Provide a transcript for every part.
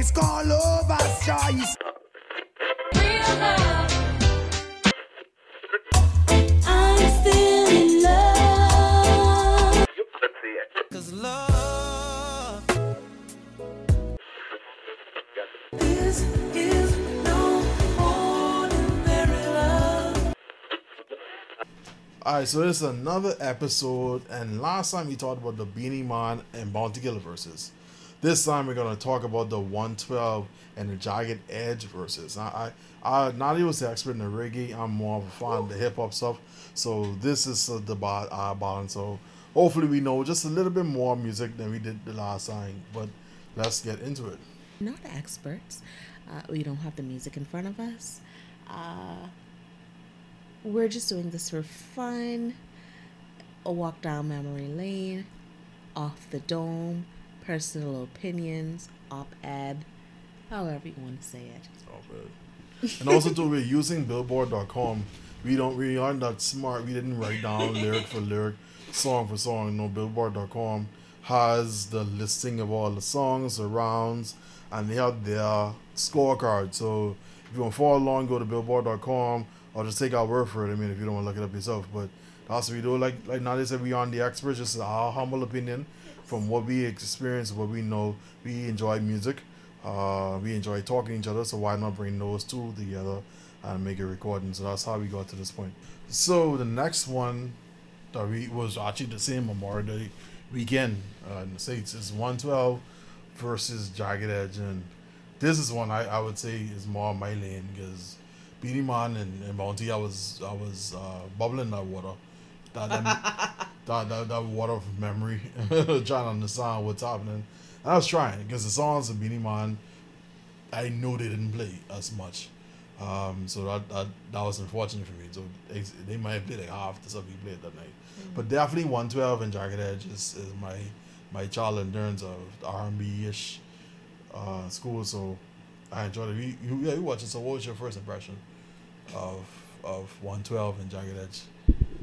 It's called Lover's Choice. I'm still in love. Cause love. This is no ordinary love. Alright, so this is another episode, and last time we talked about the Beenie Man and Bounty Killer verses. This time we're gonna talk about the 112 and the Jagged Edge versus. I, I, I Nadia was the expert in the reggae. I'm more of a fan of the hip hop stuff. So this is uh, the ba- uh, balance. So hopefully we know just a little bit more music than we did the last time. But let's get into it. not experts. Uh, we don't have the music in front of us. Uh, we're just doing this for fun. A walk down memory lane, off the dome, personal opinions, op ed, however you want to say it. Man. And also too, we're using Billboard.com. We don't, we aren't that smart. We didn't write down lyric for lyric, song for song. No, Billboard.com has the listing of all the songs, the rounds, and they have their scorecard. So if you want to follow along, go to Billboard.com or just take our word for it. I mean, if you don't want to look it up yourself, but that's what we do. Like like Nadia said, we aren't the experts. Just our humble opinion from what we experience, what we know. We enjoy music. Uh, we enjoy talking to each other, so why not bring those two together and make a recording? So that's how we got to this point. So the next one that we was actually the same Memorial Day weekend uh, in the states is 112 versus Jagged Edge, and this is one I, I would say is more my lane because Beenie Man and, and Bounty, I was I was uh, bubbling that water, that that, that, that that water of memory, trying to understand what's happening. I was trying because the songs of Beenie Man, I know they didn't play as much. Um, so that, that that was unfortunate for me. So they, might have played like half the stuff we played that night. But definitely 112 and Jagged Edge is, is my my child endurance of R&B ish uh, school. So I enjoyed it. You, you, yeah, you watched it. So what was your first impression of of 112 and Jagged Edge?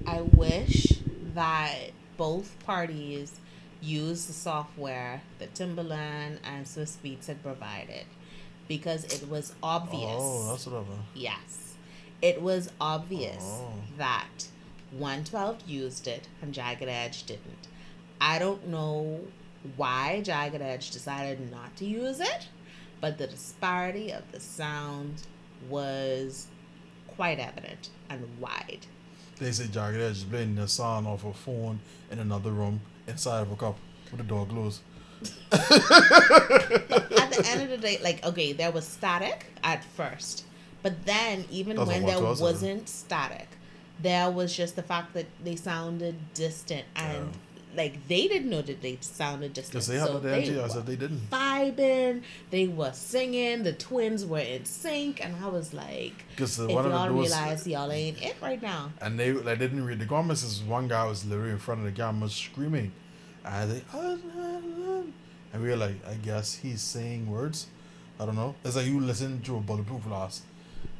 I wish that both parties used the software that Timbaland and Swizz Beatz had provided because it was obvious. Oh, that's what I Yes. It was obvious Oh. that 112 used it and Jagged Edge didn't. I don't know why Jagged Edge decided not to use it, but the disparity of the sound was quite evident and wide. They say Jagged Edge is playing the song off a phone in another room inside of a cup with the door closed. At the end of the day, like, okay, there was static at first, but then even That's when there was wasn't static, there was just the fact that they sounded distant and like they didn't know that they sounded just Because they had so the they energy. I were said they didn't. vibing, they were singing, the twins were in sync, and I was like, Because if one of y'all realize y'all ain't it right now. and they like didn't read the comments. Is one guy was literally in front of the camera screaming, and they ah, and we were like, I guess he's saying words. I don't know. It's like you listen to a bulletproof glass,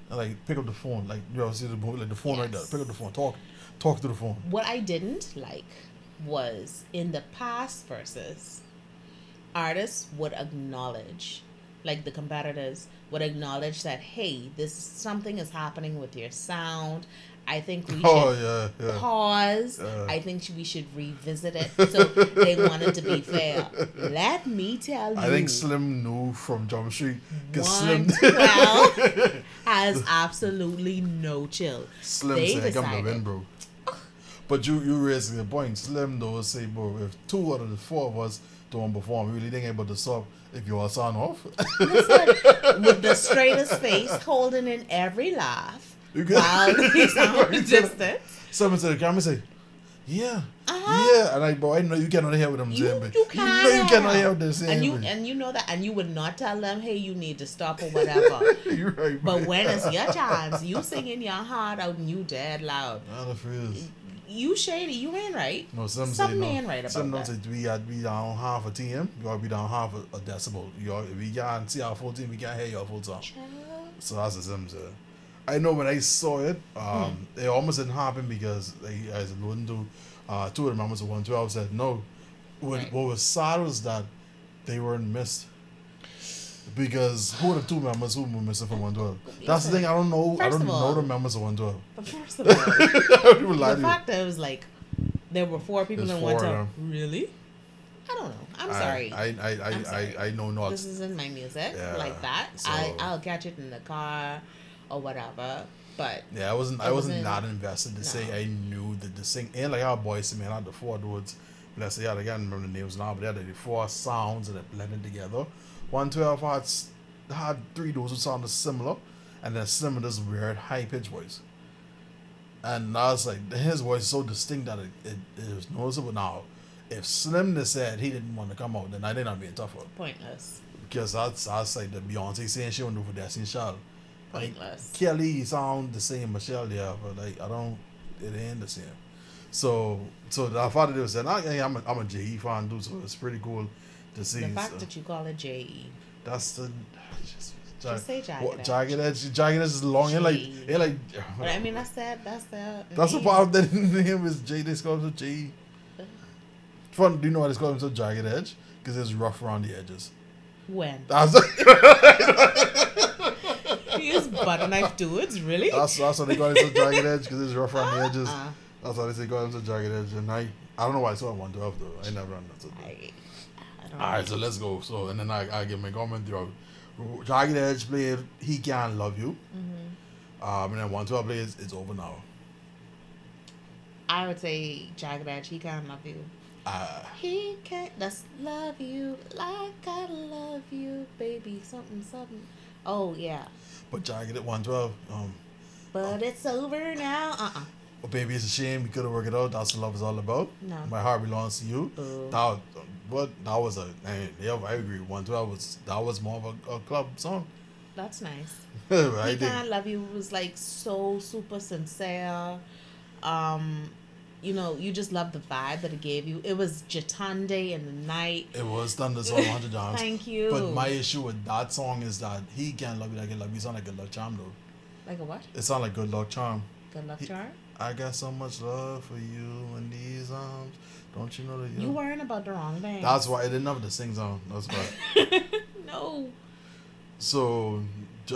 and like pick up the phone, like you know, see the like the phone right there. Pick up the phone, talk, talk to the phone. What I didn't like was in the past versus artists would acknowledge, like the competitors would acknowledge that, hey, this something is happening with your sound. I think we should Oh yeah, yeah. pause. Uh. I think we should revisit it. So they wanted to be fair. Let me tell you. I think Slim knew from Jump Street because Slim 112 has absolutely no chill. Slim They said, "Come to decided- win, bro." But you you raised the point. Slim though say, bro, if two out of the four of us don't perform, we really think able to stop if you all sign off. Listen, with the straightest face, holding in every laugh You good? while they sound distant. Someone to the camera say, "Yeah, Uh-huh. yeah," and I, bro, I know you cannot hear what I'm You, saying, but you you know you cannot hear what they're And you but- and you know that, and you would not tell them, "Hey, you need to stop" or whatever. You're right, but man. when it's your chance, you singing your heart out and you dead loud. Not a. You shady, you ain't right. No, some Something say no. ain't right about some don't that. say we got be down half a TM. You gotta be down half a, a decibel. You gotta, we can't see our full team. We can't hear your full song. So that's the Sims. Uh, I know when I saw it, um, Hmm. it almost didn't happen because they, as alluding to, uh, two of the members of 112 said no. What, Right. what was sad was that they weren't missed. Because who are the two members who were missing from 112? That's the thing. I don't know. I First don't of know the members of 112. But first of all, I don't even lie the to you. fact that it was like there were four people There's in four one of time. Really? I don't know. I'm I- sorry. I I I, I'm sorry. I, I know not. this isn't my music Yeah, like that. so- I I'll catch it in the car or whatever. But Yeah, I wasn't. I It wasn't wasn't- that invested to say no. I knew that the sing and like our boys, man, had the four dudes. Let's say, yeah, I can't remember the names now, but they had the four sounds that are blended together. One twelve had had three dudes who sounded similar, and then Slim this weird high pitched voice. And I was like, his voice is so distinct that it, it, it was noticeable. Now, if Slim said he didn't want to come out, then I did not being tougher. pointless. Because that's that's like the Beyonce saying she won't do for Destiny Child. Like, Pointless. Kelly sound the same, Michelle, yeah, but like I don't, it ain't the same. So, so I thought it was, and I, I'm a, I'm a JE fan dude, so it's pretty cool see. The fact so that you call it J E. that's the. Just, Just say Jagged what, Edge. Jagged edge, jagged edge is long. It like, it like. But I mean that's that that's the that's the part that the name is J. They call him J. Fun, do you know why they call him so jagged edge? Because it's rough around the edges. when That's he use butter knife dudes really. that's, that's why they call him so jagged edge because it's rough around the edges. Uh-uh. That's why they say call so jagged edge. And I, I don't know why I saw one twelve though. I never understood. that. I, All right, so let's go. So and then I, I give my comment throughout. Jagged Edge played He Can't Love You. Mm-hmm. Um, and then 112 plays It's Over Now. I would say Jagged Edge. He can't love you. Uh, He can't. That's love you like I love you, baby. Something something. Oh yeah, but Jagged at 112, um, but it's over now. Uh uh oh, baby, it's a shame we couldn't work it out. That's what love is all about. No. My heart belongs to you. Boo. That, was- but that was a, I, yeah, I agree. 112 was, that was more of a, a club song. That's nice. I he think. can't love you was like so super sincere. Um, you know, you just love the vibe that it gave you. It was Jatande in the night. It was song 100 times. Thank you. But my issue with that song is that he can't love you like I love you. Sound like Good Luck Charm though. Like a what? It sound like Good Luck Charm. Good luck He- charm. I got so much love for you in these arms. Don't you know that You You worrying about the wrong thing. That's why I didn't have the sing song. That's why. no. so,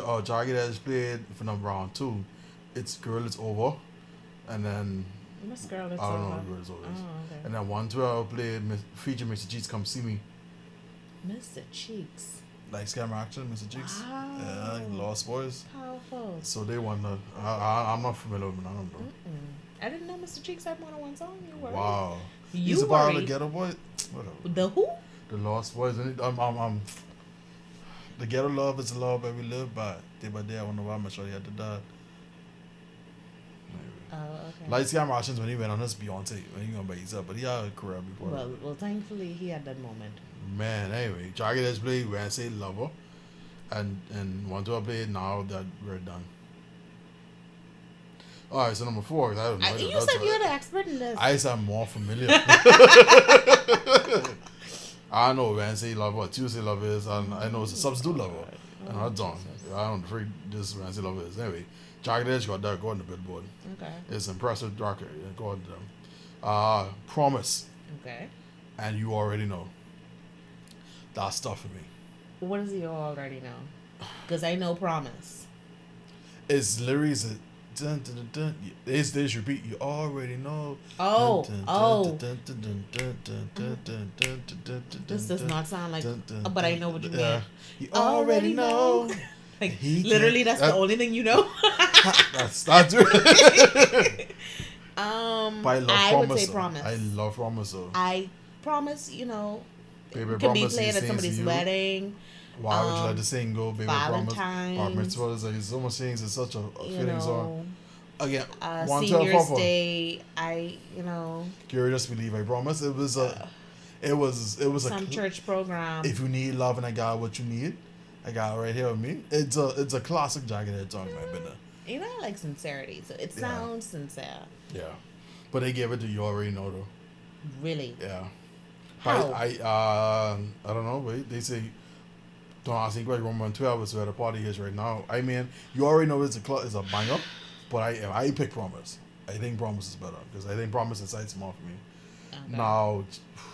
uh, Jagged Edge played for number round two. It's Girl It's Over. And then, Miss Girl, it's Over? I don't know over. what Girl It's Over is. Oh, okay. And then 112 played feature Mr. Cheeks Come See Me. Mr. Cheeks. Like Scammer Action, Mr. Cheeks. Wow. Yeah, Lost Boyz. Powerful. So they won the. I, I, I'm not familiar with of them. Mm-mm. I didn't know Mr. Cheeks had more than one song. You were. Wow. You He's a part of the. Ghetto Boy. Whatever. The who? The Lost Boyz. And it, um, um, um, the ghetto love is the love that we live by. Day by day, I wonder why I'm sure he had to die. Oh, okay. Light Sky Martians when he went on his Beyonce, when he went by himself, but he had a career before. well, well, thankfully he had that moment. Man, anyway, Jagged Edge played Wednesday Lover, and and want to play now that we're done. All right, so number four. I don't know. I, you said you're the expert in this. I said more familiar. I know Wednesday Lover, Tuesday Lover is, and I know it's a substitute lover. And I don't. I don't freak this Wednesday Lover is. Anyway, Jagged Edge got that, go on the billboard. okay. It's impressive record. Go on them. Uh, Promise, Okay. and you already know. That's stuff for me. What does he already know? Because I know Promise. It's literally a dun, dun, dun, dun. It's this your beat. You already know. Oh, oh. This does not sound like. But I know what you mean. You already know. Like, literally, that's the only thing you know. that's that's true. um, but I, love I promise, would say promise. I love promise though. I promise, you know, Baby can be played at somebody's wedding. Why would you let um, the go? Baby promise. Bar Valentine's, mitzvah is like so much things. It's such a, a fitting song. Again, uh, one Senior's Day. I, you know, Curious believe. I promise. It was a. It was. It was a. some cl- church program. If you need love and I got what you need, I got it right here with me. It's a. It's a classic Jagged Edge song, my opinion. you know, I like sincerity, so it Yeah. sounds sincere. Yeah. But they gave it to you already know though. Really. Yeah. How? I, I uh I don't know, but they say don't ask me question Roman twelve is where the party is right now. I mean, you already know it's a cl- it's a banger, but I I pick Promise. I think Promise is better because I think Promise incites more for me. Okay. Now,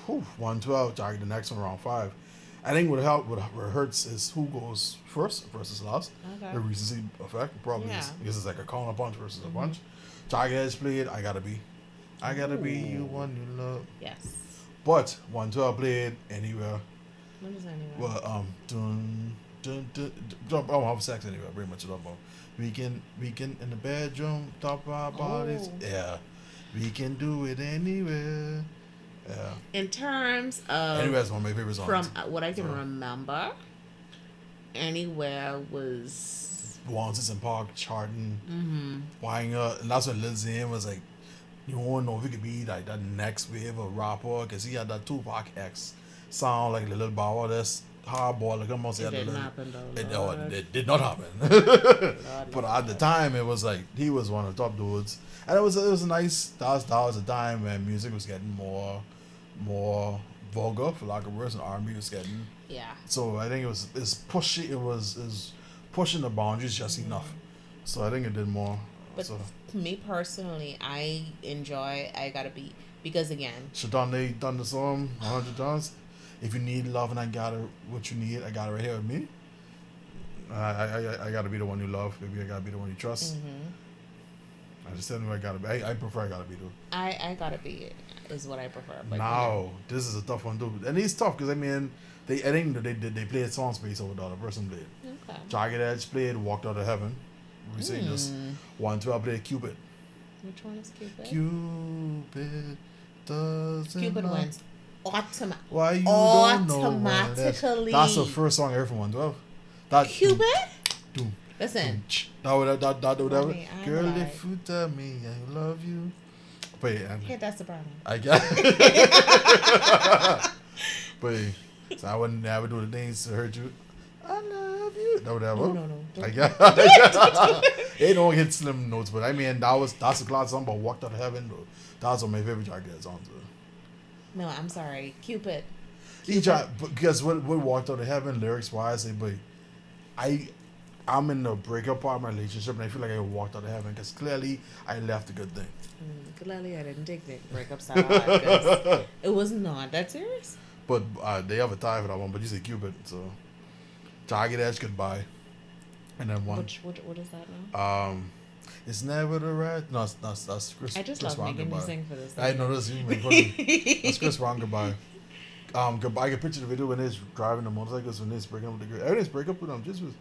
whew, one twelve, Jagged the next one around five, I think what help what, what hurts is who goes first versus last. Okay. The recency effect probably Yeah. is because it's like a counter punch versus a punch. Jagged has played I gotta be. I gotta be you one you love. Yes. But one twelve played anywhere. What is anyway? Well um dun dun dun, dun oh have sex anywhere, pretty much up. We can we can in the bedroom, top of our bodies. Oh. Yeah. We can do it anywhere. Yeah. In terms of Anywhere is one of my favorite songs. from what I can So- remember, anywhere was Wanted in Park charting, mm-hmm. whying up, and that's when Lil Zane was like, "You to know if he could be like that next wave of rapper?" Because he had that Tupac X sound like the little Bow that's hardball. Like almost It didn't little- happen though. It, oh, it did not happen. But at the time, it was like he was one of the top dudes, and it was it was a nice. That was that was a time when music was getting more, more vulgar, for lack of words, and R and B was getting yeah. so I think it was it's pushing it was is pushing the boundaries just enough. So I think it did more. But so me personally, I enjoy I Gotta Be because again, Shadon they done the song a hundred times. If you need love and I got it, what you need, I got it right here with me. I I, I, gotta be the one you love, Maybe I gotta be the one you trust. Mm-hmm. I just tell you I gotta be. I, I prefer I gotta be though. I I Gotta Be is what I prefer. But now this is a tough one too, and it's tough because I mean they I think they they they played songs based over the other person played. okay. Jagged Edge played Walked Out of Heaven. We say this hmm. one twelve played Cupid. Which one is Cupid? Cupid doesn't Cupid know wins. Automatic. Why you don't know what it is. Automatically. That's the first song I heard from 112. That Cupid? Doom, Listen. doom, that would that that that I'm Girl, alive. if you tell me I love you. But yeah, and Hit that soprano. I guess. but yeah, so I wouldn't never do the things to hurt you. I love No, whatever. No, no, no. Don't- I guess. Don't hit slim notes, but I mean that was that's a class song. But Walked Out of Heaven, that's one of my favorite Jagged songs. Though. No, I'm sorry. Cupid. He tried because what what walked out of heaven lyrics wise, I say, but I I'm in the breakup part of my relationship, and I feel like I walked out of heaven because clearly I left a good thing. Mm, Clearly, I didn't take the breakups that it was not that serious. But uh, they have a tie for that one. But you say Cupid, so Jagged Edge goodbye, and then one. Which, what, what is that now? Um, it's never the right. No, that's that's, that's Chris. I just Chris love Brown making you goodbye. sing for this. I know this. You make fun of me. That's Chris Brown goodbye. Um, goodbye. I can picture the video when they're driving the motorcycles when they're breaking up with the girl. Everything's break up with them. Just was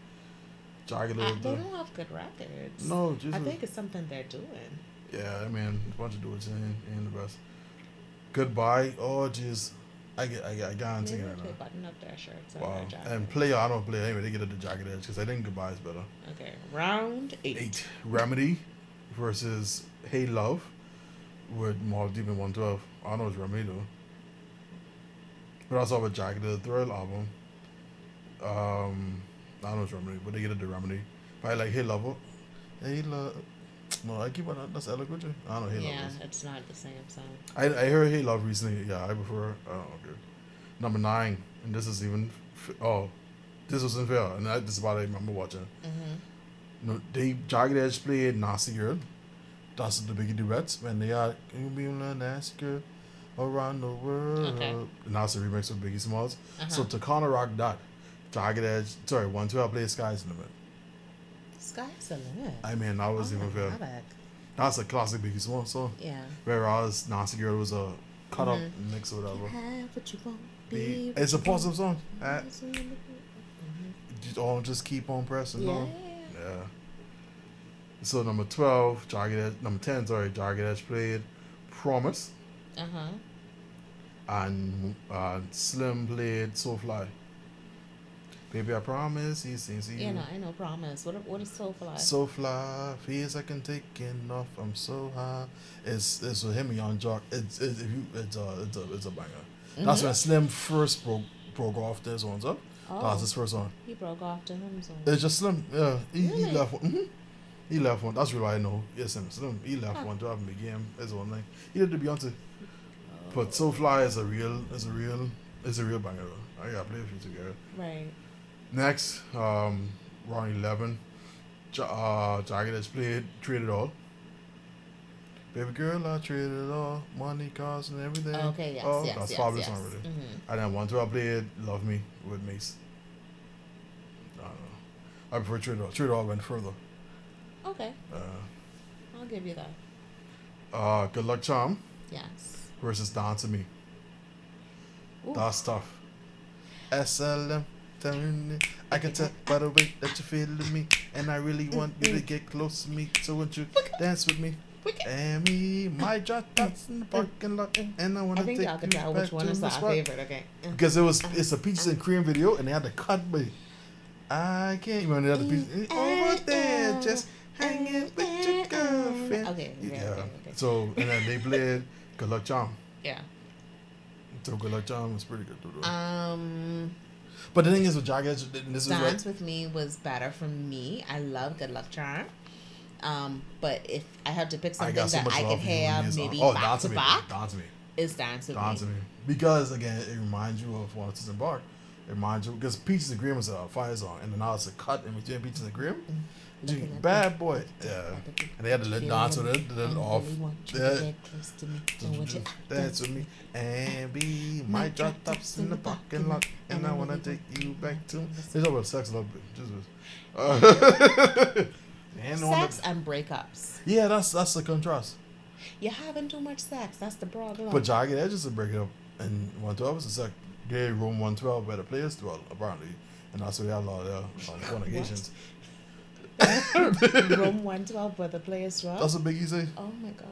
Jagged Uh, they don't have good records. No, just I was- think it's something they're doing. Yeah, I mean, a bunch of dudes ain't, ain't the best. Goodbye. Oh, jeez. I get, I get, I got Maybe singing if right button up their shirts and Wow. their jackets. And player, I don't play anyway. They get it the jagged edge because I think goodbye is better. Okay, round eight. Eight. Remedy versus Hey Love with Mobb Deep in 112. I don't know it's Remedy though. But also with Jagged, the Thrill album. Um, I don't know it's Remedy, but they get it the Remedy. But I like Hey Love. Hey Love. No, I keep on that's LL Cool J. I don't know Hey yeah, Love. it's not the same song. I, I heard Hey Love recently. Yeah, I prefer. Oh, okay. Number nine, and this is even. Oh, this was unfair, and I, this is what I remember watching. Mm-hmm. No, they Jagged Edge played Nasty Girl. That's the Biggie duets when they are Can you be a nasty girl around the world? Okay. And that's the remix of Biggie Smalls. So Uh-huh. to counteract that, Jagged Edge, sorry, One Two, twelve played Sky's Limit. Sky's the limit. I mean, that was Oh, even fair. That's a classic Biggie Smalls song. Yeah. Whereas Nasty Girl was a cut up Mhm. mix or whatever. Have what you want. Be- It's a positive song. Uh, want. just, oh, just keep on pressing. Yeah. on. Yeah. So number twelve, Jagged Edge. Number ten, sorry, Jagged Edge played Promise, Uh huh. and uh, Slim played So Fly. Baby, I promise, he sings you. Yeah, no, I know. Promise. What? What is So Fly? So fly, feels like I'm taking off. I'm so high. It's it's with him and Young Joc. It's it's it's a it's a it's a banger. That's when Slim first broke broke off this one's up. Oh. That's his first one. he broke off to him. So. It's just Slim. Yeah, he, he left one. mhm. He left one. That's really I know. Yes, him. Slim. He left Huh. one to have him again. His own thing. He did the Beyonce. But So Fly is a real is a real is a real banger. I gotta play with you together. Right. Next, um, round eleven, Ja- uh, Jagged Edge played Trade It All. Baby girl, I traded it all, money, cars, and everything. Okay, yes, oh, yes, that's yes, fabulous yes. song, really. Mhm. And then one two I played Love Me with Mase. I don't know. I prefer Trade All. Trade All went further. Okay, Uh, I'll give you that. uh, Good Luck Charm Yes. versus Dance to Me. Ooh. That's tough. SLM, I can tell by the way that you're feeling me, and I really want you to get close to me. So won't you dance with me? And me, my drop tops in the parking lot, mm. and I want I to think take y'all can tell which one is the our spot. favorite. Okay. Mm. Uh, Because it was mm. it's a peaches and cream video, and they had to cut me. I can't remember the other piece over there, uh, just hanging with your uh, uh, girlfriend. Okay, okay, yeah. okay, okay. So and then they played Good Luck Charm. Yeah. So Good Luck Charm was pretty good. Um, but the thing is with Jagged this is Dance with Me was better for me. I love Good Luck Charm. Um, but if I had to pick something got so that I could have maybe. Oh, back Dance to Me, back, Dance to Me, is Dance with Dance Me. to Me. Because again, it reminds you of Waters and Bark. It reminds you because Peaches and Cream was a fire song, and then now it's a cut in between Peaches and Cream. Looking At Bad boy, yeah. And they had the little dance with it, the little off. really want Yeah. get close to me. I want you to Dance with me and be my drop tops in the parking lot, and I wanna take you back to. They talk about sex a little bit. Just uh, and Sex the, and breakups. yeah, that's that's the contrast. You're having too much sex. That's the problem. But Jagged Edge is a break it up, and 112 is a sec. Gay room 112 where the players dwell apparently, and that's where they have a lot of um, fornications. Room 112 where the players drop. That's what Biggie say. oh my god.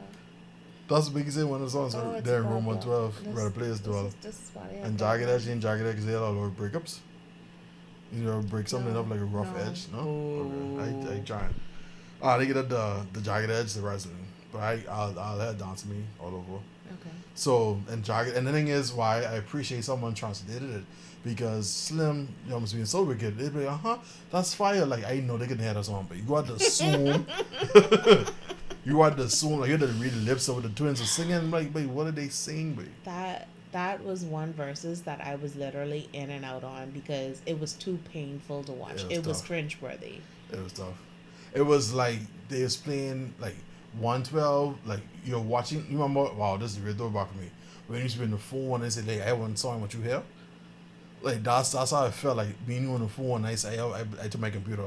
That's what Biggie say when the songs Oh, are there in a room problem. 112 where the This- players this dwell. is- this is why And. Jagged Edge and Jagged Edge, they had a lot of breakups. You know, break something No, up like a rough no. edge. No, okay. I, I trying. Ah, they get at the the Jagged Edge, the resident. But I, I'll, I'll have dance me all over. Okay. So and Jagged, and the thing is why I appreciate someone translated it because Slim, you know, being so wicked. They'd be like, uh huh, that's fire. Like I know they can hear that song, but you got to assume. you got to assume like you had to read the lips of the twins are singing. Like, wait, what are they saying? Wait. That that was one verses that I was literally in and out on because it was too painful to watch. It was It was cringe worthy. It was tough. It was like they was playing like one twelve. Like you're watching. You remember? Wow, this is a real throwback for me. When you used to be on the phone and say, "Like I want song what you hear." Like that's that's how I felt like being on the phone. I say, I, I, I took my computer.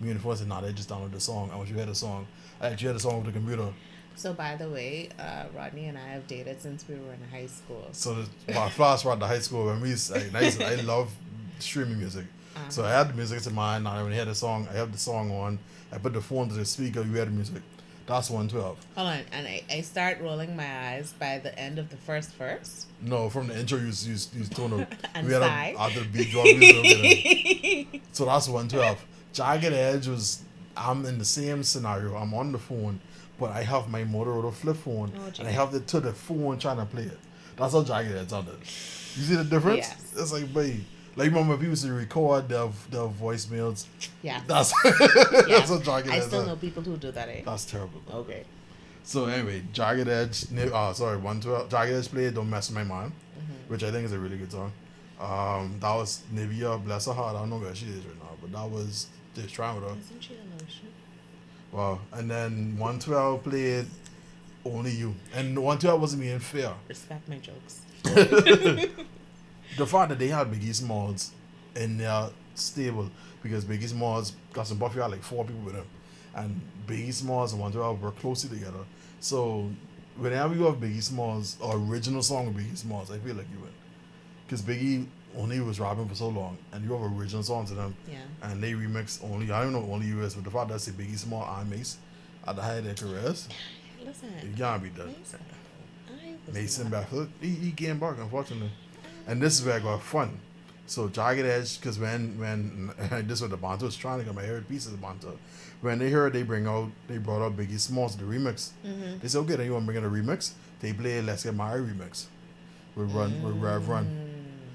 Me on the phone said, "Nah, they just downloaded the song. I want you to hear the song." I actually hear the song with the computer. So by the way, uh, Rodney and I have dated since we were in high school. So the, my flash brought to high school when we like, I, I love streaming music. So I had the music to mine. I when I hear the song, I have the song on. I put the phone to the speaker. You hear the music. That's one twelve. Hold on, and I, I start rolling my eyes by the end of the first verse. No, from the intro, you you you tone of And we had sigh. a, after the beat drop. we so that's one twelve. Jagged Edge was. I'm in the same scenario. I'm on the phone, but I have my Motorola flip phone, Oh, and I have the to the phone trying to play it. That's how Jagged Edge sounded. You see the difference? Yes. It's like, babe, like remember people used to record their their voicemails. Yeah. That's yeah. that's what Jagged I Edge. still know people who do that, eh? That's terrible. Okay. So anyway, Jagged Edge, ne- uh, sorry, one twelve. Jagged Edge played "Don't Mess with My Mind," Mm-hmm. which I think is a really good song. Um, that was Nivea, bless her heart. I don't know where she is right now, but that was just trying with her. Isn't she a lotion? Wow. And then one twelve played "Only You," and one twelve wasn't being fair. Respect my jokes. The fact that they had Biggie Smalls in their stable because Biggie Smalls, and Puffy had like four people with him, and Biggie Smalls and One Twelve were closely together. So whenever you have Biggie Smalls or original song with Biggie Smalls, I feel like you win because Biggie only was rapping for so long, and you have original songs to them, Yeah. and they remix only. I don't know only US, but the fact that say Biggie Small and Mase at the height of their careers, you Listen. can't beat that. Mason. I Mason Baffert, he, he came back unfortunately, and this is where I got fun. So Jagged Edge, because when when this is what the Bantu was trying to get my heard piece of the Bantu, when they heard they bring out they brought out Biggie Smalls the remix. Mm-hmm. They said okay, then you want to bring in a remix? They play Let's Get Married remix. with Run with Rev mm. Run.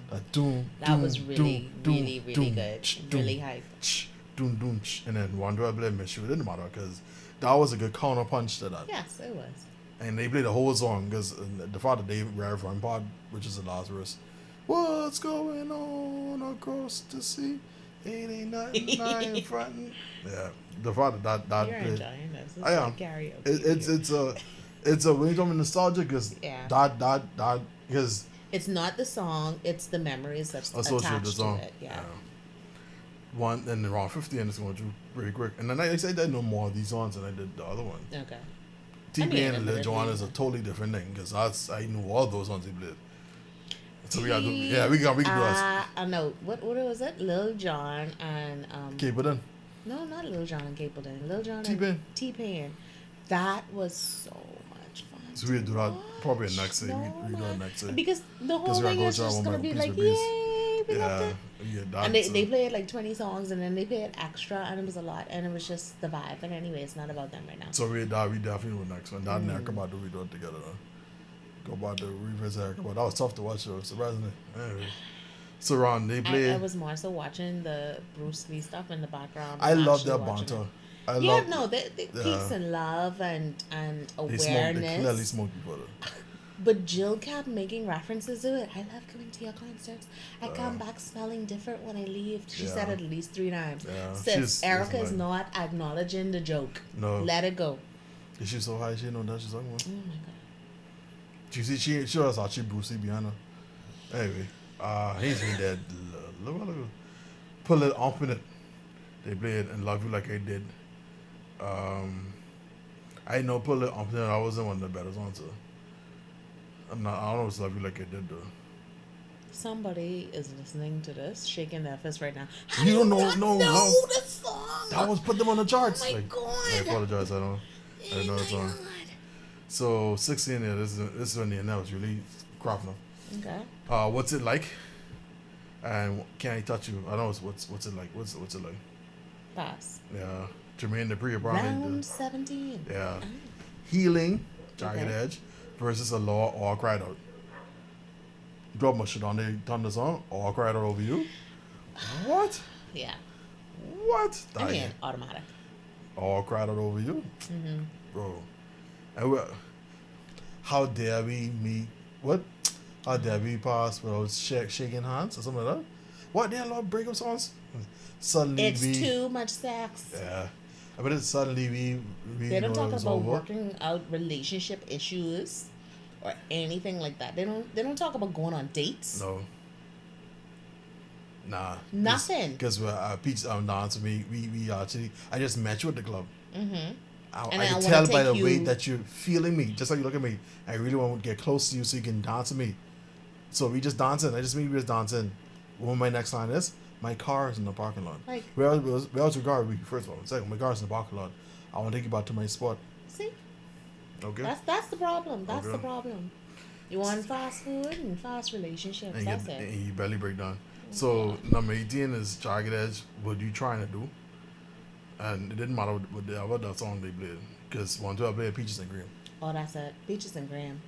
That doom, That doom, was really, doom, really, really doom, good. ch, Really hype. ch, Doom, doom, ch. and then one do I blame me? It didn't matter because that was a good counter punch to that. Yes, it was. And they played the whole song because uh, the father Dave Rev Run part, which is the last verse. What's going on across the sea? Ain't ain't nothing lying front. Yeah, the father that that You're played. enjoying this. It's I am. like karaoke. It, it's it's a it's a when you talking about nostalgia because Yeah. that that that because It's not the song; it's the memories that's associated with the song. to it. Yeah. One and then around fifty and it's going through pretty quick. And then I, I said I know more of these songs than I did the other one. Okay. T I mean, and Lil admittedly- Jon is a totally different thing because that's I knew all those songs he played. So we got to yeah we got we can do us. Uh, I know what what was it? Lil Jon and um. But No, not Lil Jon and Capleton. Lil Jon T-Pain. and T Pain. That was so much fun. So we do that probably next day. We- we do that next day. Because the whole gotta thing go is just gonna be like, yay, we loved yeah, it. yeah, And they, they played like 20 songs and then they played extra and it was a lot and it was just the vibe. But anyway, it's not about them right now. So we that we definitely do next one. That and Mm. Erykah Badu we do it together. Though. Go about the reverse Erykah Badu. That was tough to watch though, surprisingly. Anyway. So Ron, they play. I, I was more so watching the Bruce Lee stuff in the background. I love watching banter. it. I Yeah, love no, they, they yeah. peace uh, and love and and they smoke they clearly awareness. smoke. But Jill kept making references to it. I love coming to your concerts. I come uh, back smelling different when I leave. She said Yeah. it at least three times. Yeah, she's- Erykah is like- not acknowledging the joke. No. Let it go. Is she so high she know that she's talking about? Oh my god. You see she she was actually Brucey behind her. Anyway, uh he's been dead a little while. Pull it off in it. They played and love you like I did. Um I know pull it off in it, I wasn't one of the better ones. So. I'm not I don't know if it's love you like I did though. Somebody is listening to this, shaking their fist right now. How You do don't know- no, know no. the song. That was put them on the charts. Oh my like, God. I apologize, I don't I Oh don't know the song. So sixteen yeah, this is this is when the announced really crap now. Okay. Uh, what's it like? And can I touch you? I know it's what's what's it like. What's what's it like? Pass. Yeah, Jermaine Dupri apparently. Round 17. Yeah, healing, jagged Okay. edge, versus a law all cried out. Drop my shit on the thunder song. All cried out over you. What? Yeah. What? I mean, automatic. all cried out over you, Mm-hmm. bro. And we, how dare we meet? What? How dare we pass without shake, shaking hands or something like that? What? They love breakup songs. Suddenly It's we. too much sex. Yeah. I mean, it's suddenly we. we They don't talk about over. working out relationship issues or anything like that. They don't. They don't talk about going on dates. No. Nah. Nothing. Because we're uh, Peach um, dance me, we we actually I just met you at the club. Mm-hmm. I, And I can tell by the take way that you're feeling me, just like you look at me. I really want to get close to you so you can dance with me. So we just dancing. I just mean we just dancing. What my next line is, my car is in the parking lot. Like- where else- your car? First of all, second, my car is in the parking lot. I want to take you back to my spot. See, Okay. that's that's the problem. That's the problem. You want fast food and fast relationships. and That's get, it. and you barely break down. So number eighteen is Jagged Edge. What you trying to do? And it didn't matter what, what, the, what that song they played, because one twelve played Peaches and Cream. Oh, that's it. Peaches and Graham.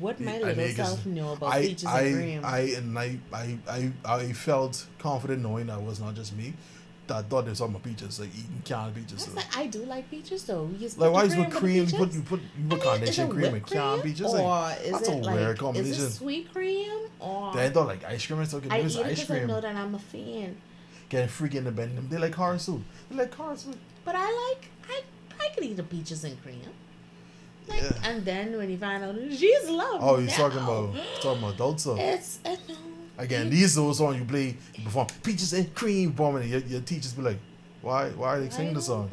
What my I little self knew about I, Peaches I, and Graham. I, and I, I, I, I felt confident knowing that it was not just me. That I thought talking about peaches, like eating canned peaches. That's like, I do like peaches though. You just Like why is with cream? You put you put you I put mean, carnation cream and canned cream, peaches. or Like, is that's it a like weird is combination. it sweet cream or Then I thought like ice cream and stuff. I eat There's it ice because I know that I'm a fan. Getting freaky in the bed. They like car soup. They like car soup. But I like I I could eat the peaches and cream. Like Yeah. and then when you find out she's love. Oh, he's now. talking about talking about stuff. It's it, no. Again, these the songs you play, you perform peaches and cream, bombing, your, your teachers be like, "Why, why are they singing the song?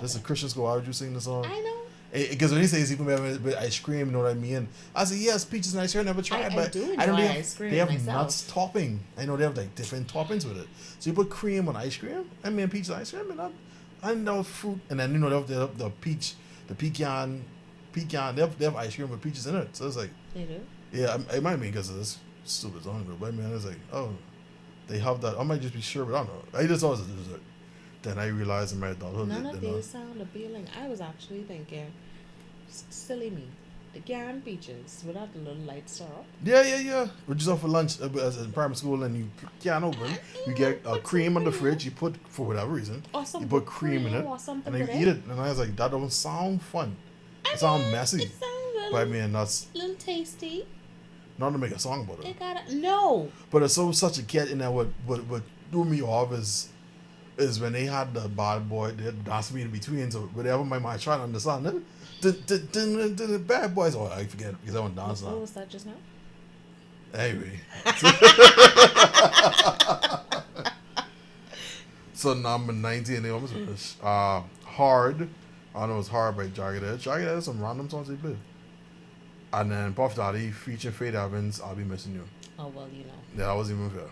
This is a. Christian school. Why would you sing the song?" I know. Because when he says with ice cream, you know what I mean? I said, yes, peaches and ice cream, never tried, I but I, do I know enjoy they have, they have myself. nuts topping. I know they have like different toppings with it. So you put cream on ice cream, I mean peach ice cream, and that, I know fruit, and then you know they have the, the peach, the pecan, pecan, they have, they have ice cream with peaches in it. So it's like, They do. yeah, it might be because of this stupid song, but I mean, it's like, oh, they have that. I might just be sure, but I don't know. I just thought it was a dessert. Then I realized in my adulthood None of these sound appealing. I was actually thinking, silly me, the canned peaches without the little light syrup. Yeah, yeah, yeah. We're just off for lunch uh, as in primary school, and you can't open. You get uh, cream on the fridge. You put for whatever reason. Or some You put cream in it, and you eat it. And I was like, that don't sound fun. I It sounds messy. It sounds little, But I mean, that's little tasty. not to make a song about it. It got no. But it's so such a cat in there. What what what threw me off is is when they had the bad boy, they had dance me in between. So whatever my mind trying to understand, then the, the, the, the, the bad boys. Oh, I forget because I want to dance What was that just now? Anyway. so number 19, they almost finished. Uh, Hard. I don't know it's Hard by Jagged Edge. Jagged Edge, some random songs they play. And then Puff Daddy featuring Faith Evans, I'll Be Missing You. Oh well, you know. Yeah, that was even fair.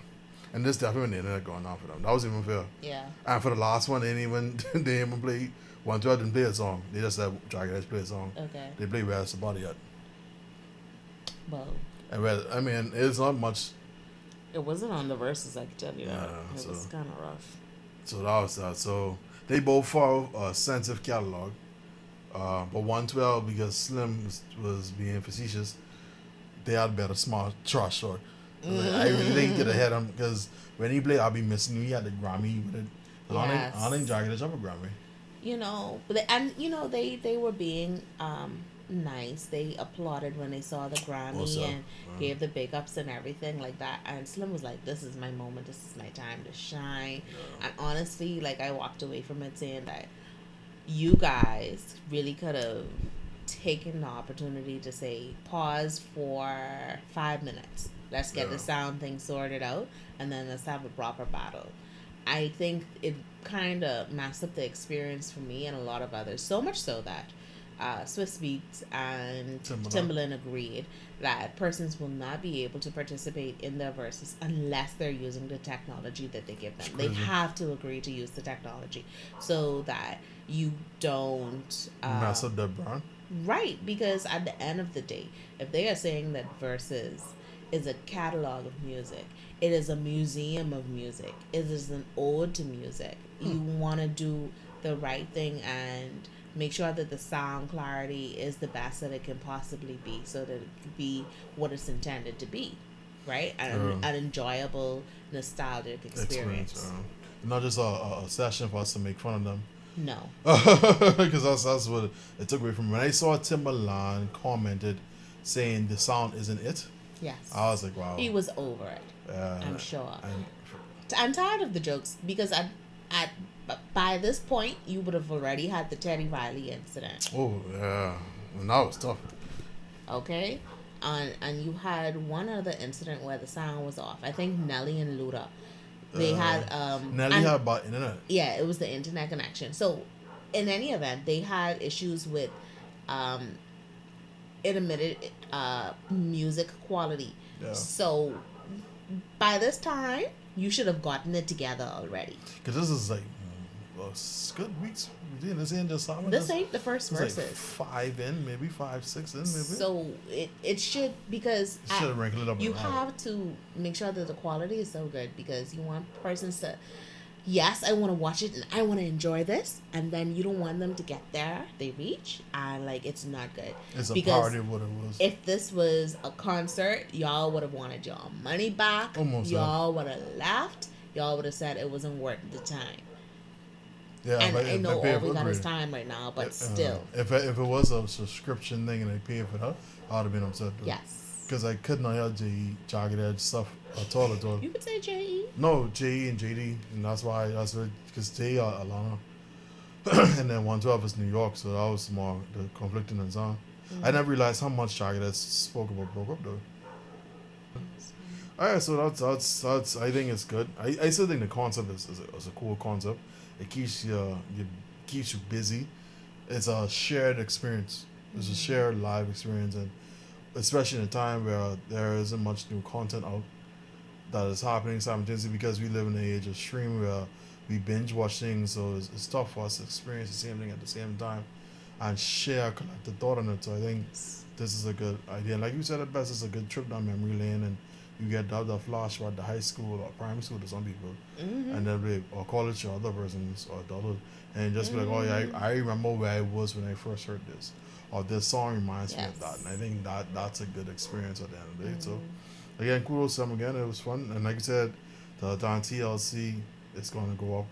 And this definitely when the internet going on for them. That was even fair. Yeah. And for the last one, they didn't even they didn't even play one twelve didn't play a song. They just said Jagged Edge play a song. Okay. They play Where's the Body yet. Well, And well, I mean, it's not much it wasn't on the verses. I can tell you that. Yeah, it so- was kind of rough. So that was that. So they both follow a sensitive catalog. Uh, but 112, because Slim was, was being facetious, they had better smart trash talk. Like, I relate to the head on because when he played I'll Be Missing You, he had the Grammy with it. Yes. I didn't Jagged Edge have a Grammy. you know but they, and you know they they were being um nice. They applauded when they saw the grammy and gave the big ups and everything like that. And slim was like this is my moment. This is my time to shine. And honestly like i walked away from it saying that you guys really could have taken the opportunity to say pause for five minutes let's get the sound thing sorted out and then let's have a proper battle I think it kind of messed up the experience for me and a lot of others. So much so that uh, Swizz Beatz and Timbaland. Timbaland agreed that persons will not be able to participate in their verses unless they're using the technology that they give them. They have to agree to use the technology so that you don't uh, Mess up that Brown. Right, because at the end of the day, if they are saying that Versus is a catalog of music, it is a museum of music, it is an ode to music. You want to do the right thing and make sure that the sound clarity is the best that it can possibly be so that it can be what it's intended to be, right? And Yeah. an enjoyable, nostalgic experience. Experience. Uh, not just a, a, session for us to make fun of them. No. because that's that's what it took away from me. when I saw Timbaland commented saying the sound isn't it. Yes. I was like, wow. he was over it. uh, I'm sure. And I'm tired of the jokes because at b- by this point you would have already had the Teddy Riley incident, oh yeah, and that was tough. okay? And and you had one other incident where the sound was off. I think Nelly and Luda, they Uh, had um Nelly and- had bad internet. yeah, it was the internet connection. So, in any event, they had issues with um, intermittent uh, music quality. Yeah. So, by this time, you should have gotten it together already. Because this is like well, good weeks. We this ain't just summer. This ain't the first it's like verses. five in, maybe five, six in, maybe. So it, it should because It should I- you have to make sure that the quality is so good because you want persons to yes i want to watch it and i want to enjoy this and then you don't want them to get there they reach and like it's not good. It's a because party of what it was. if this was a concert y'all would have wanted y'all money back. Almost, y'all would have laughed y'all would have said it wasn't worth the time. Yeah, and i know all we got is time right now but uh, still. if it, if it was a subscription thing and they paid for that, I'd have been upset. yes. Because I could not hear J Jagged Edge stuff at all at all. you could say E. je No, J.E. and JD, and that's why that's because J are Atlanta, and then one twelve is New York, so that was more the conflicting and song. I mm. never realized how much Jagged Edge spoke about broke up though. Alright, so that's that's that's I think it's good. I, I still think the concept is, is, a, is a cool concept. It keeps you you keeps you busy. It's a shared experience. It's a mm. shared live experience, and especially in a time where there isn't much new content out that is happening simultaneously because we live in the age of stream where we binge watch things, so it's, it's tough for us to experience the same thing at the same time and share a collective thought on it. So I think this is a good idea. Like you said, at best, it's a good trip down memory lane, and you get that, that flash at the high school or primary school to some people, Mm-hmm. and then they, or college or other persons or adulthood, and just be like, oh yeah, I, I remember where I was when I first heard this, or this song reminds me of that, and I think that that's a good experience at the end of the day. So again, kudos to them again. It was fun, and like I said, the Don TLC is going to go up.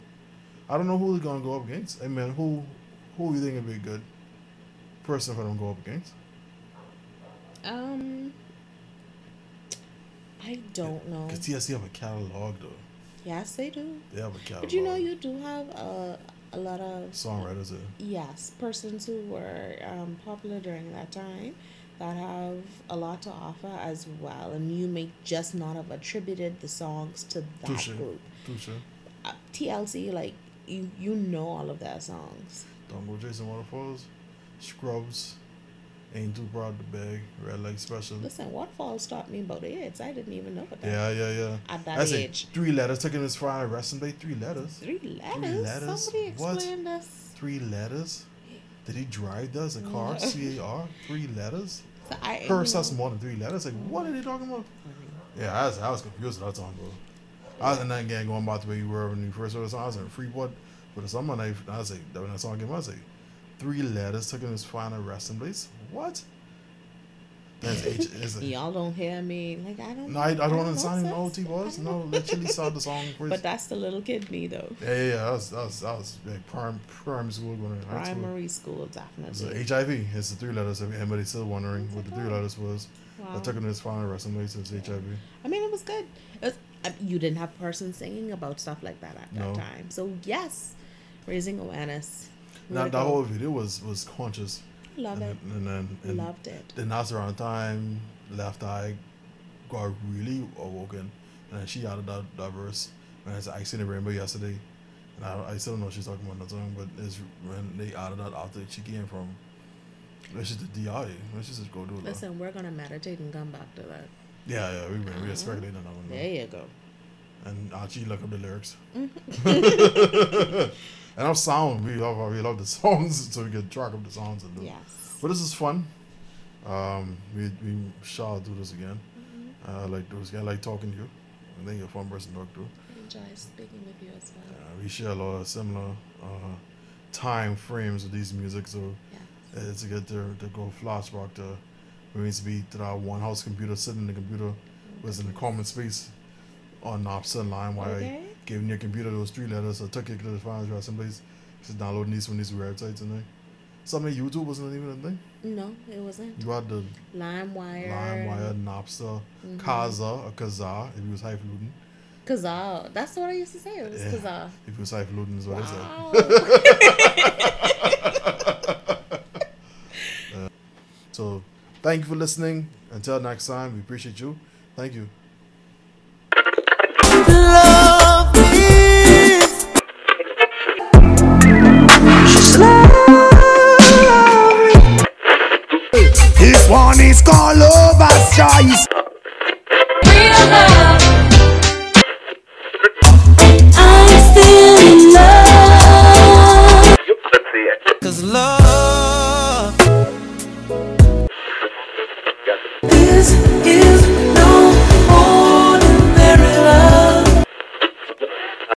I don't know who they're going to go up against. I mean, who who you think would be a good person for them to go up against? Um, I don't know. Because TLC have a catalog though. Yes, they do. They have a catalog. But you know, you do have a, a lot of songwriters. There. yes persons who were um, popular during that time that have a lot to offer as well, and you may just not have attributed the songs to that Touche. group. Touche. Uh, TLC, like you, you know all of their songs. Don't go Jason Waterfalls. Scrubs. Ain't too proud to beg. Red Light Special. Listen, Waterfalls taught me about AIDS. I didn't even know about that. Yeah, yeah, yeah. At that That's it. age. Three letters taking this Friday resting day. Three letters. Three letters. letters? Somebody What? explain this. Three letters. Did he drive those a car? C A R. Three letters. You that's know, more than three letters. Like what are they talking about? Yeah, I was, I was confused at that time, bro. I was and then again going back the way you were when you first heard the song. I was in Freeport for the summer night. I was like, when that song came out, I was like, three letters taking his final resting place. What? That's H. Is it? Y'all don't hear me. Like I don't. No, I, I don't know understand who. OT was. No, literally saw the song first. But that's the little kid me though. yeah, yeah, yeah. That was, that was, that was like prime, primary school going to high school. Primary school, definitely. a HIV. It's the three letters. If anybody's still wondering what the three letters was, I took it his final resting place. It's HIV. I mean, it was good. It was, uh, you didn't have persons singing about stuff like that at No. that time. So yes, raising awareness. Now that whole video was was conscious. Love and it. Then, and and Loved it. Then that's around the time Left Eye got really awoken, and then she added that, that verse. And I said, I seen the rainbow yesterday, and I, I still don't know what she's talking about that song, but it's when they added that after she came from. Let's just the DI. Let's just go do it. Listen, we're gonna meditate and come back to that. Yeah, yeah, we we we speculating on that one. There you go. And actually look up the lyrics. Mm-hmm. and our sound, we love we love the songs, so we can track up the songs and do. Yes. But this is fun. Um, we we shall do this again. Mm-hmm. I like those. I like talking to you. I think you're a fun person to talk to. Enjoy speaking with you as well. Uh, we share a lot of similar uh, time frames with these music, so Yes. it's good to, to go flashback to we used to be to that one house computer, sitting in the computer, was in the common space on Napster line while Okay. Giving your computer those three letters, so took it to the final address someplace. Just downloading these from these websites and thing. Something YouTube wasn't even a thing. No, it wasn't. You had the LimeWire. LimeWire, Napster, mm-hmm. Kaza, or Kazaa, if you was highfalutin. Kazaa. That's what I used to say. It was Yeah. Kazaa. If you was highfalutin is what I said. Wow. So thank you for listening. Until next time, we appreciate you. Thank you. This one is called Lover's Choice. real love. I'm still in love. Cause love